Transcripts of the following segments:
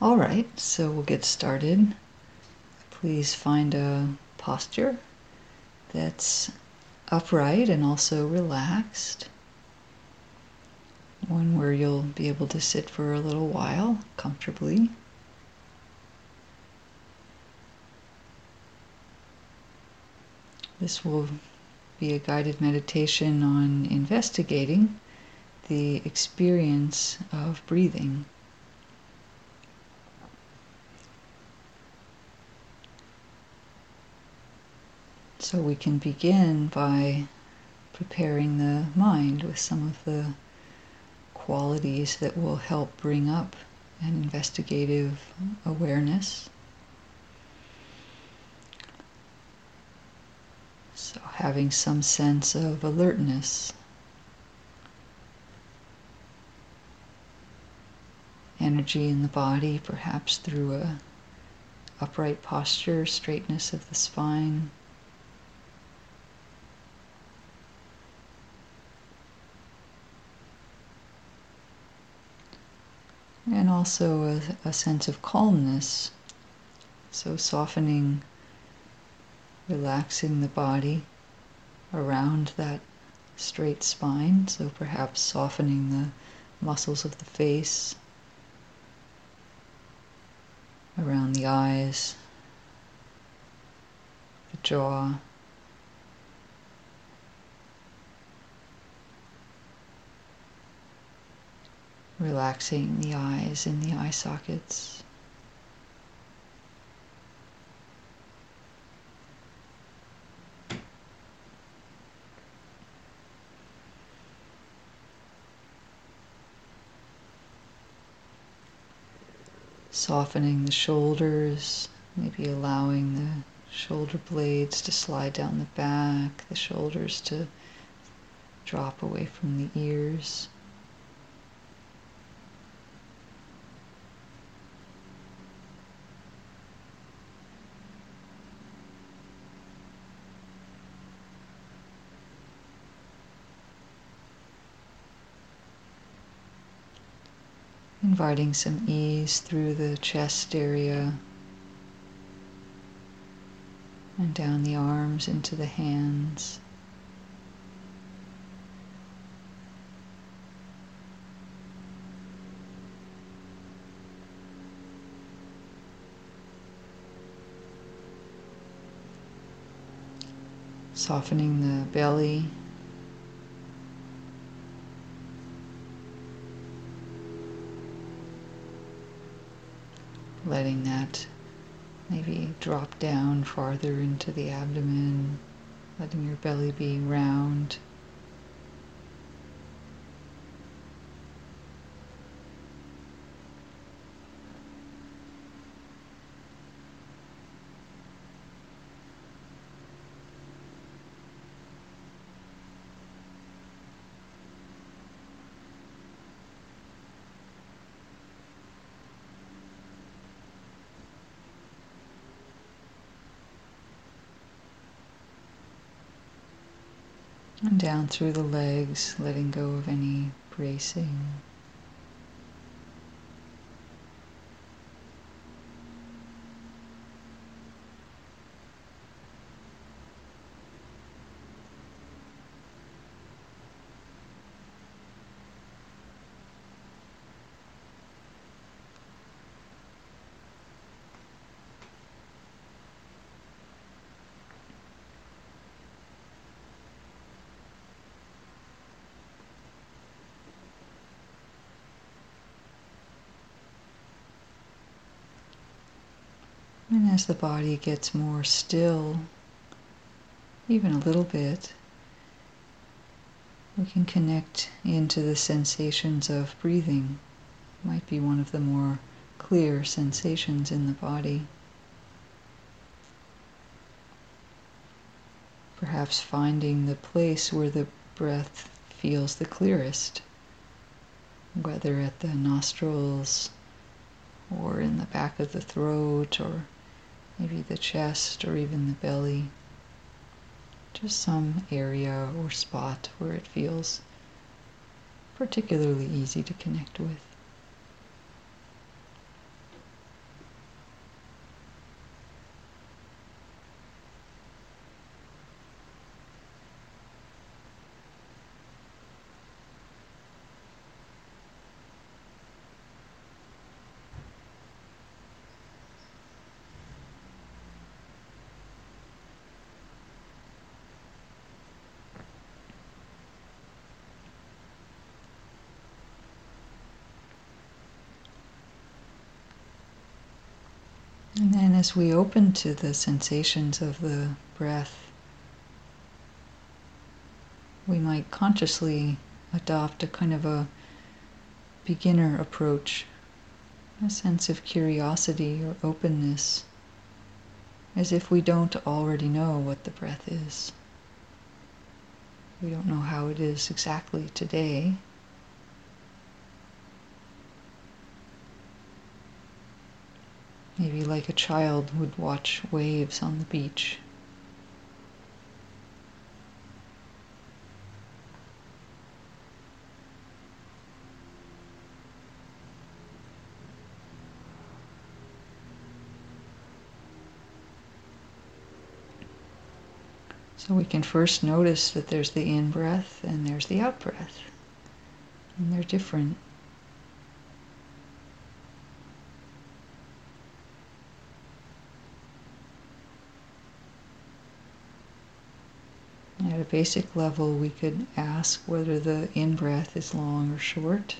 All right, so we'll get started. Please find a posture that's upright and also relaxed. One where you'll be able to sit for a little while comfortably. This will be a guided meditation on investigating the experience of breathing. So we can begin by preparing the mind with some of the qualities that will help bring up an investigative awareness. So, having some sense of alertness, energy in the body, perhaps through a upright posture, straightness of the spine. And also a, a sense of calmness. So, softening, relaxing the body around that straight spine. So, perhaps softening the muscles of the face, around the eyes, the jaw. Relaxing the eyes and the eye sockets. Softening the shoulders, maybe allowing the shoulder blades to slide down the back, the shoulders to drop away from the ears. Inviting some ease through the chest area and down the arms into the hands. Softening the belly letting that maybe drop down farther into the abdomen, letting your belly be round. And down through the legs, letting go of any bracing. As the body gets more still, even a little bit, we can connect into the sensations of breathing. Might be one of the more clear sensations in the body. Perhaps finding the place where the breath feels the clearest, whether at the nostrils or in the back of the throat or maybe the chest or even the belly. Just some area or spot where it feels particularly easy to connect with. And then as we open to the sensations of the breath, we might consciously adopt a kind of a beginner approach, a sense of curiosity or openness, as if we don't already know what the breath is. We don't know how it is exactly today. Maybe like a child would watch waves on the beach. So we can first notice that there's the in breath and there's the out breath. And they're different. Basic level, we could ask whether the in breath is long or short,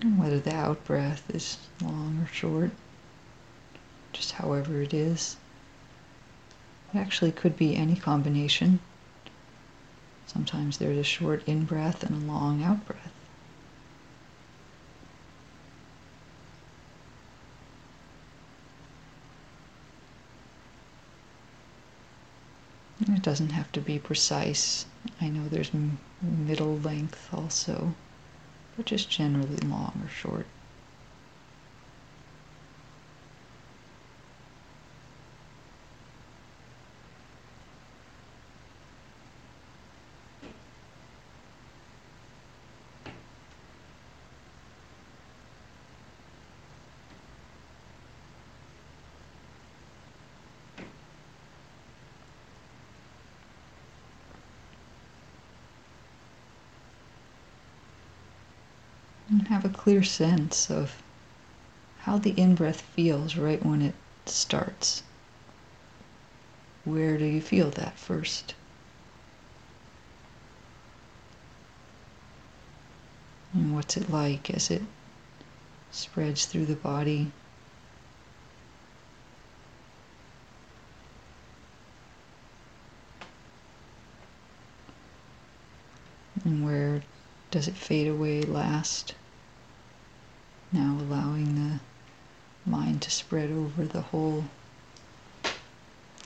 and whether the out breath is long or short, just however it is. It actually could be any combination. Sometimes there's a short in breath and a long out breath. Doesn't have to be precise. I know there's middle length also, but just generally long or short. Have a clear sense of how the in breath feels right when it starts. Where do you feel that first? And what's it like as it spreads through the body? And where does it fade away last? Now allowing the mind to spread over the whole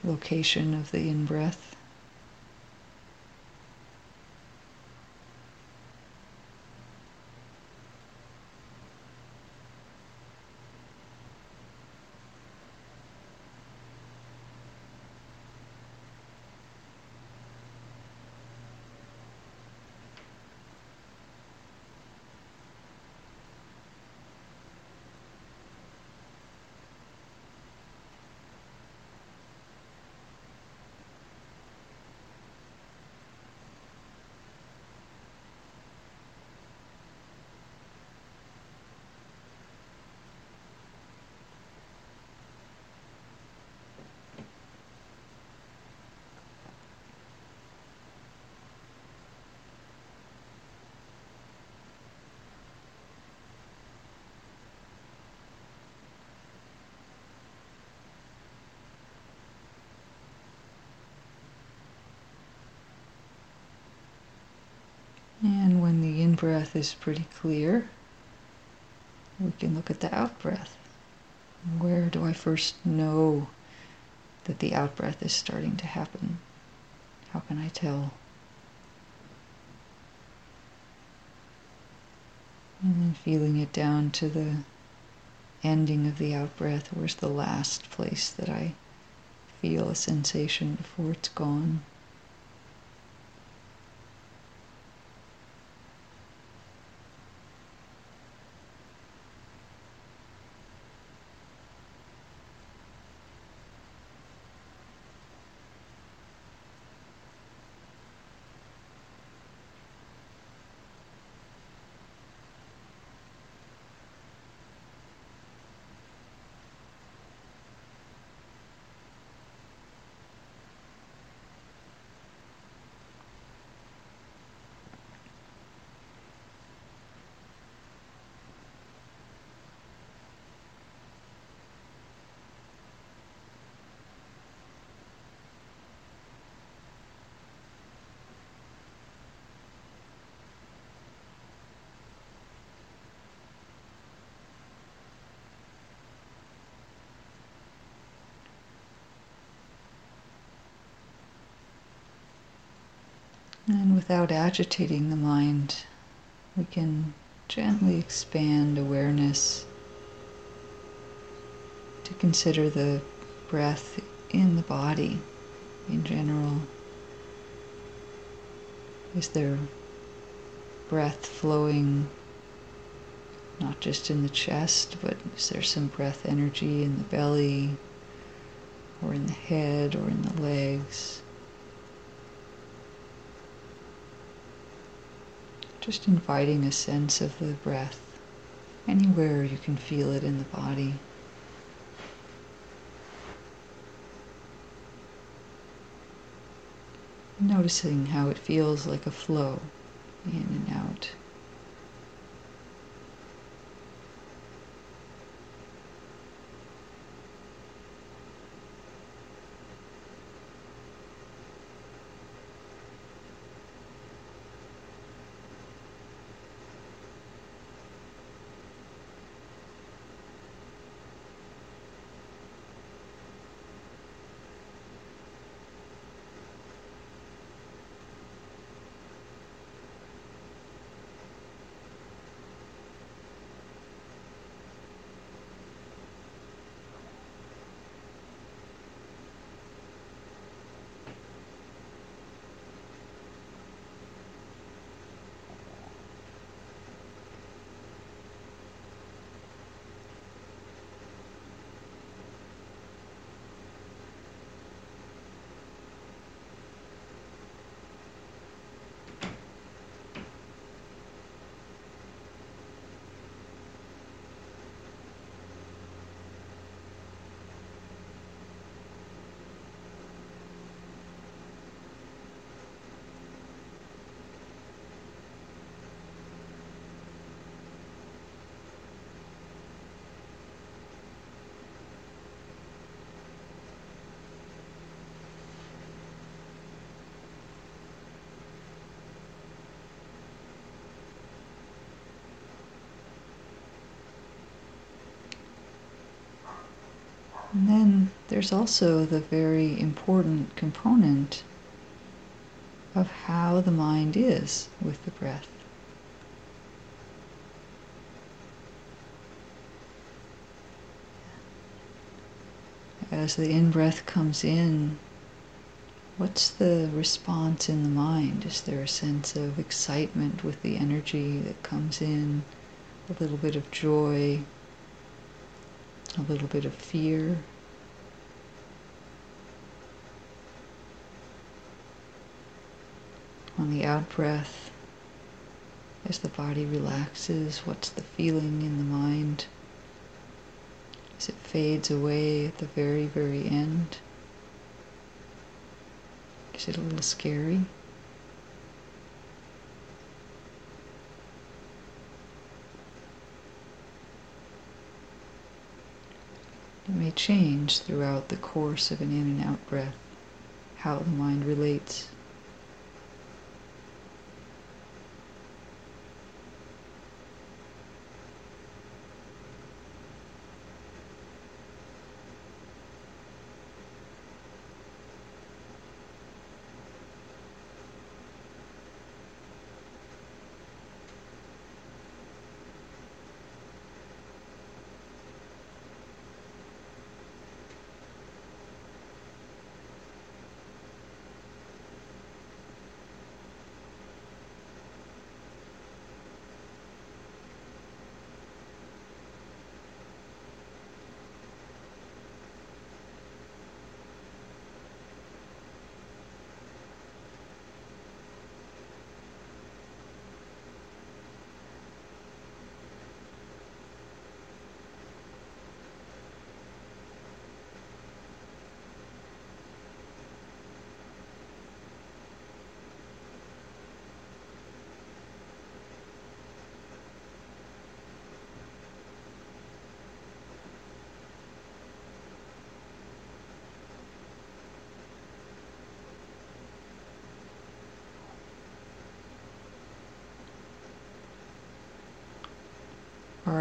location of the in breath. And when the in breath is pretty clear, we can look at the out breath. Where do I first know that the out breath is starting to happen? How can I tell? And then feeling it down to the ending of the out breath. Where's the last place that I feel a sensation before it's gone? Without agitating the mind, we can gently expand awareness to consider the breath in the body in general. Is there breath flowing not just in the chest, but is there some breath energy in the belly or in the head or in the legs? Just inviting a sense of the breath anywhere you can feel it in the body. Noticing how it feels like a flow in and out. And then there's also the very important component of how the mind is with the breath. As the in breath comes in, what's the response in the mind? Is there a sense of excitement with the energy that comes in, a little bit of joy, a little bit of fear. On the out breath, as the body relaxes, what's the feeling in the mind? As it fades away at the very, very end? Is it a little scary? It may change throughout the course of an in and out breath how the mind relates.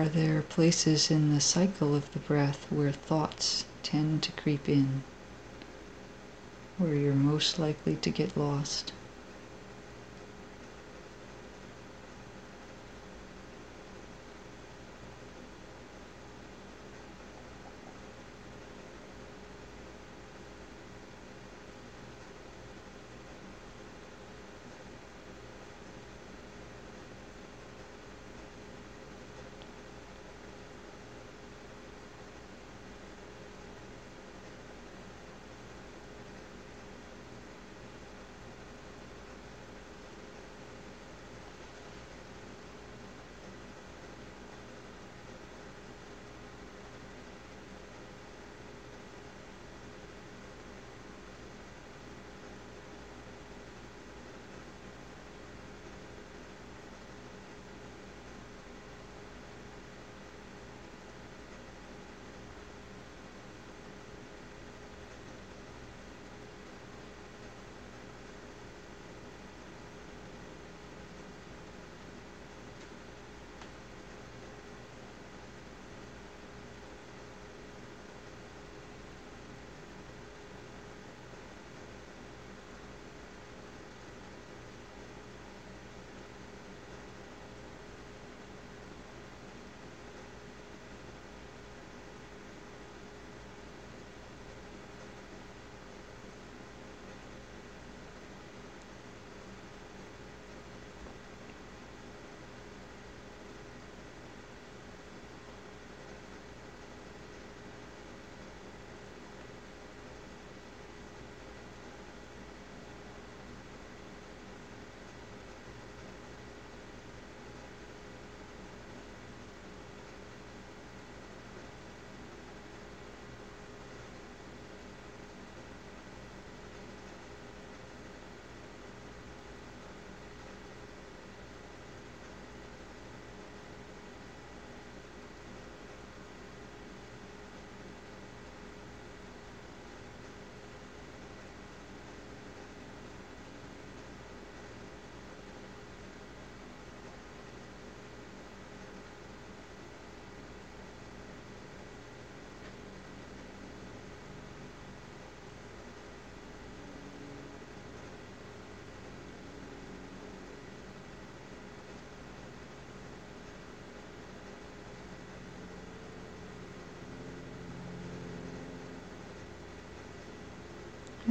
Are there places in the cycle of the breath where thoughts tend to creep in, where you're most likely to get lost?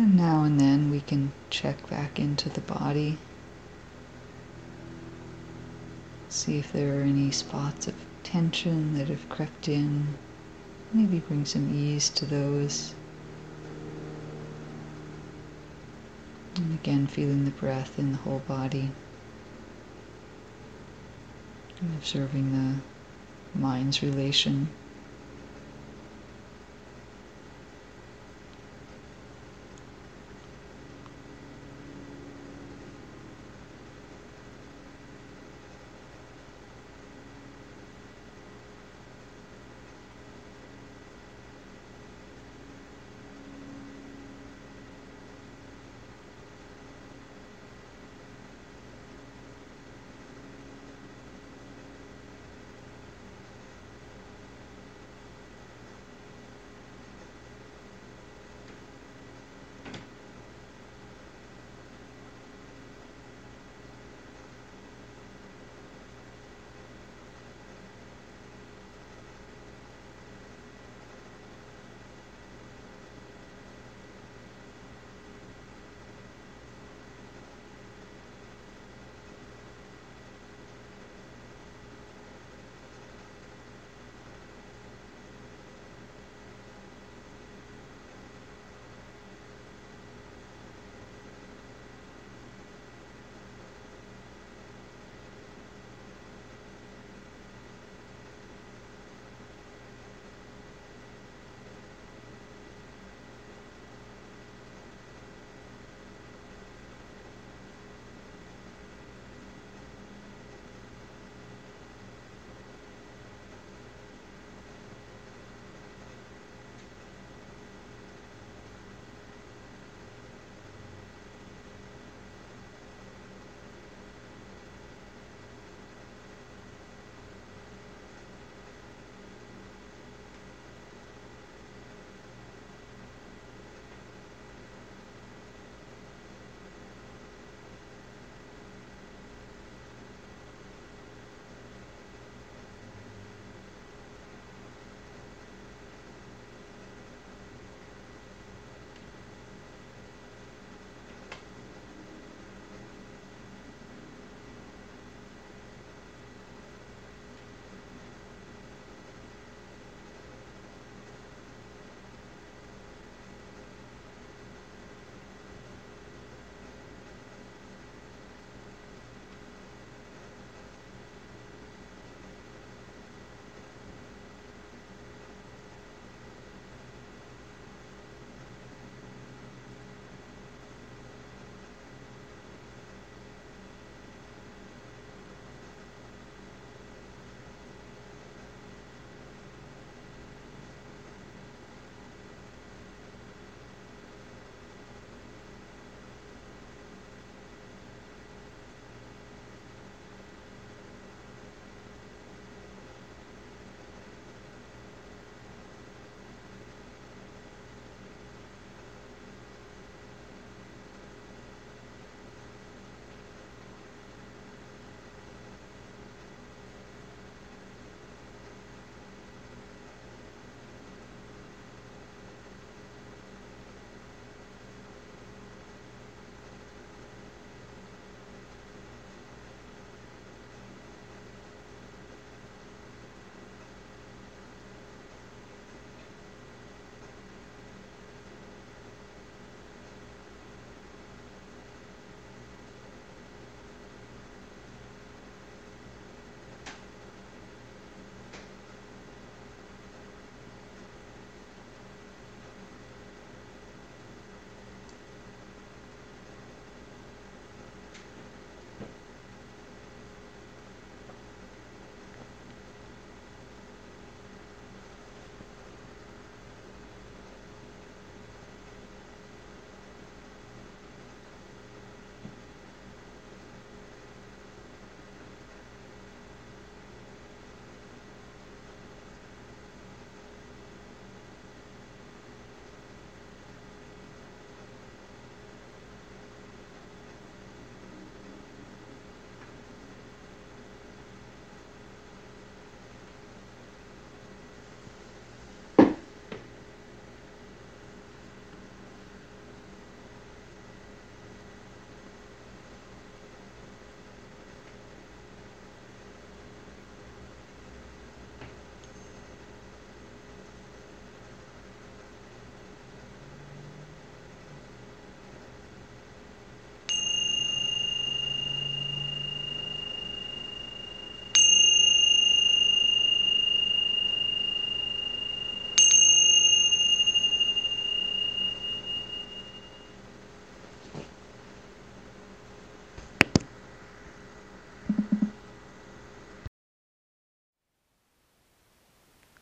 And now and then we can check back into the body. See if there are any spots of tension that have crept in. Maybe bring some ease to those. And again, feeling the breath in the whole body. And observing the mind's relation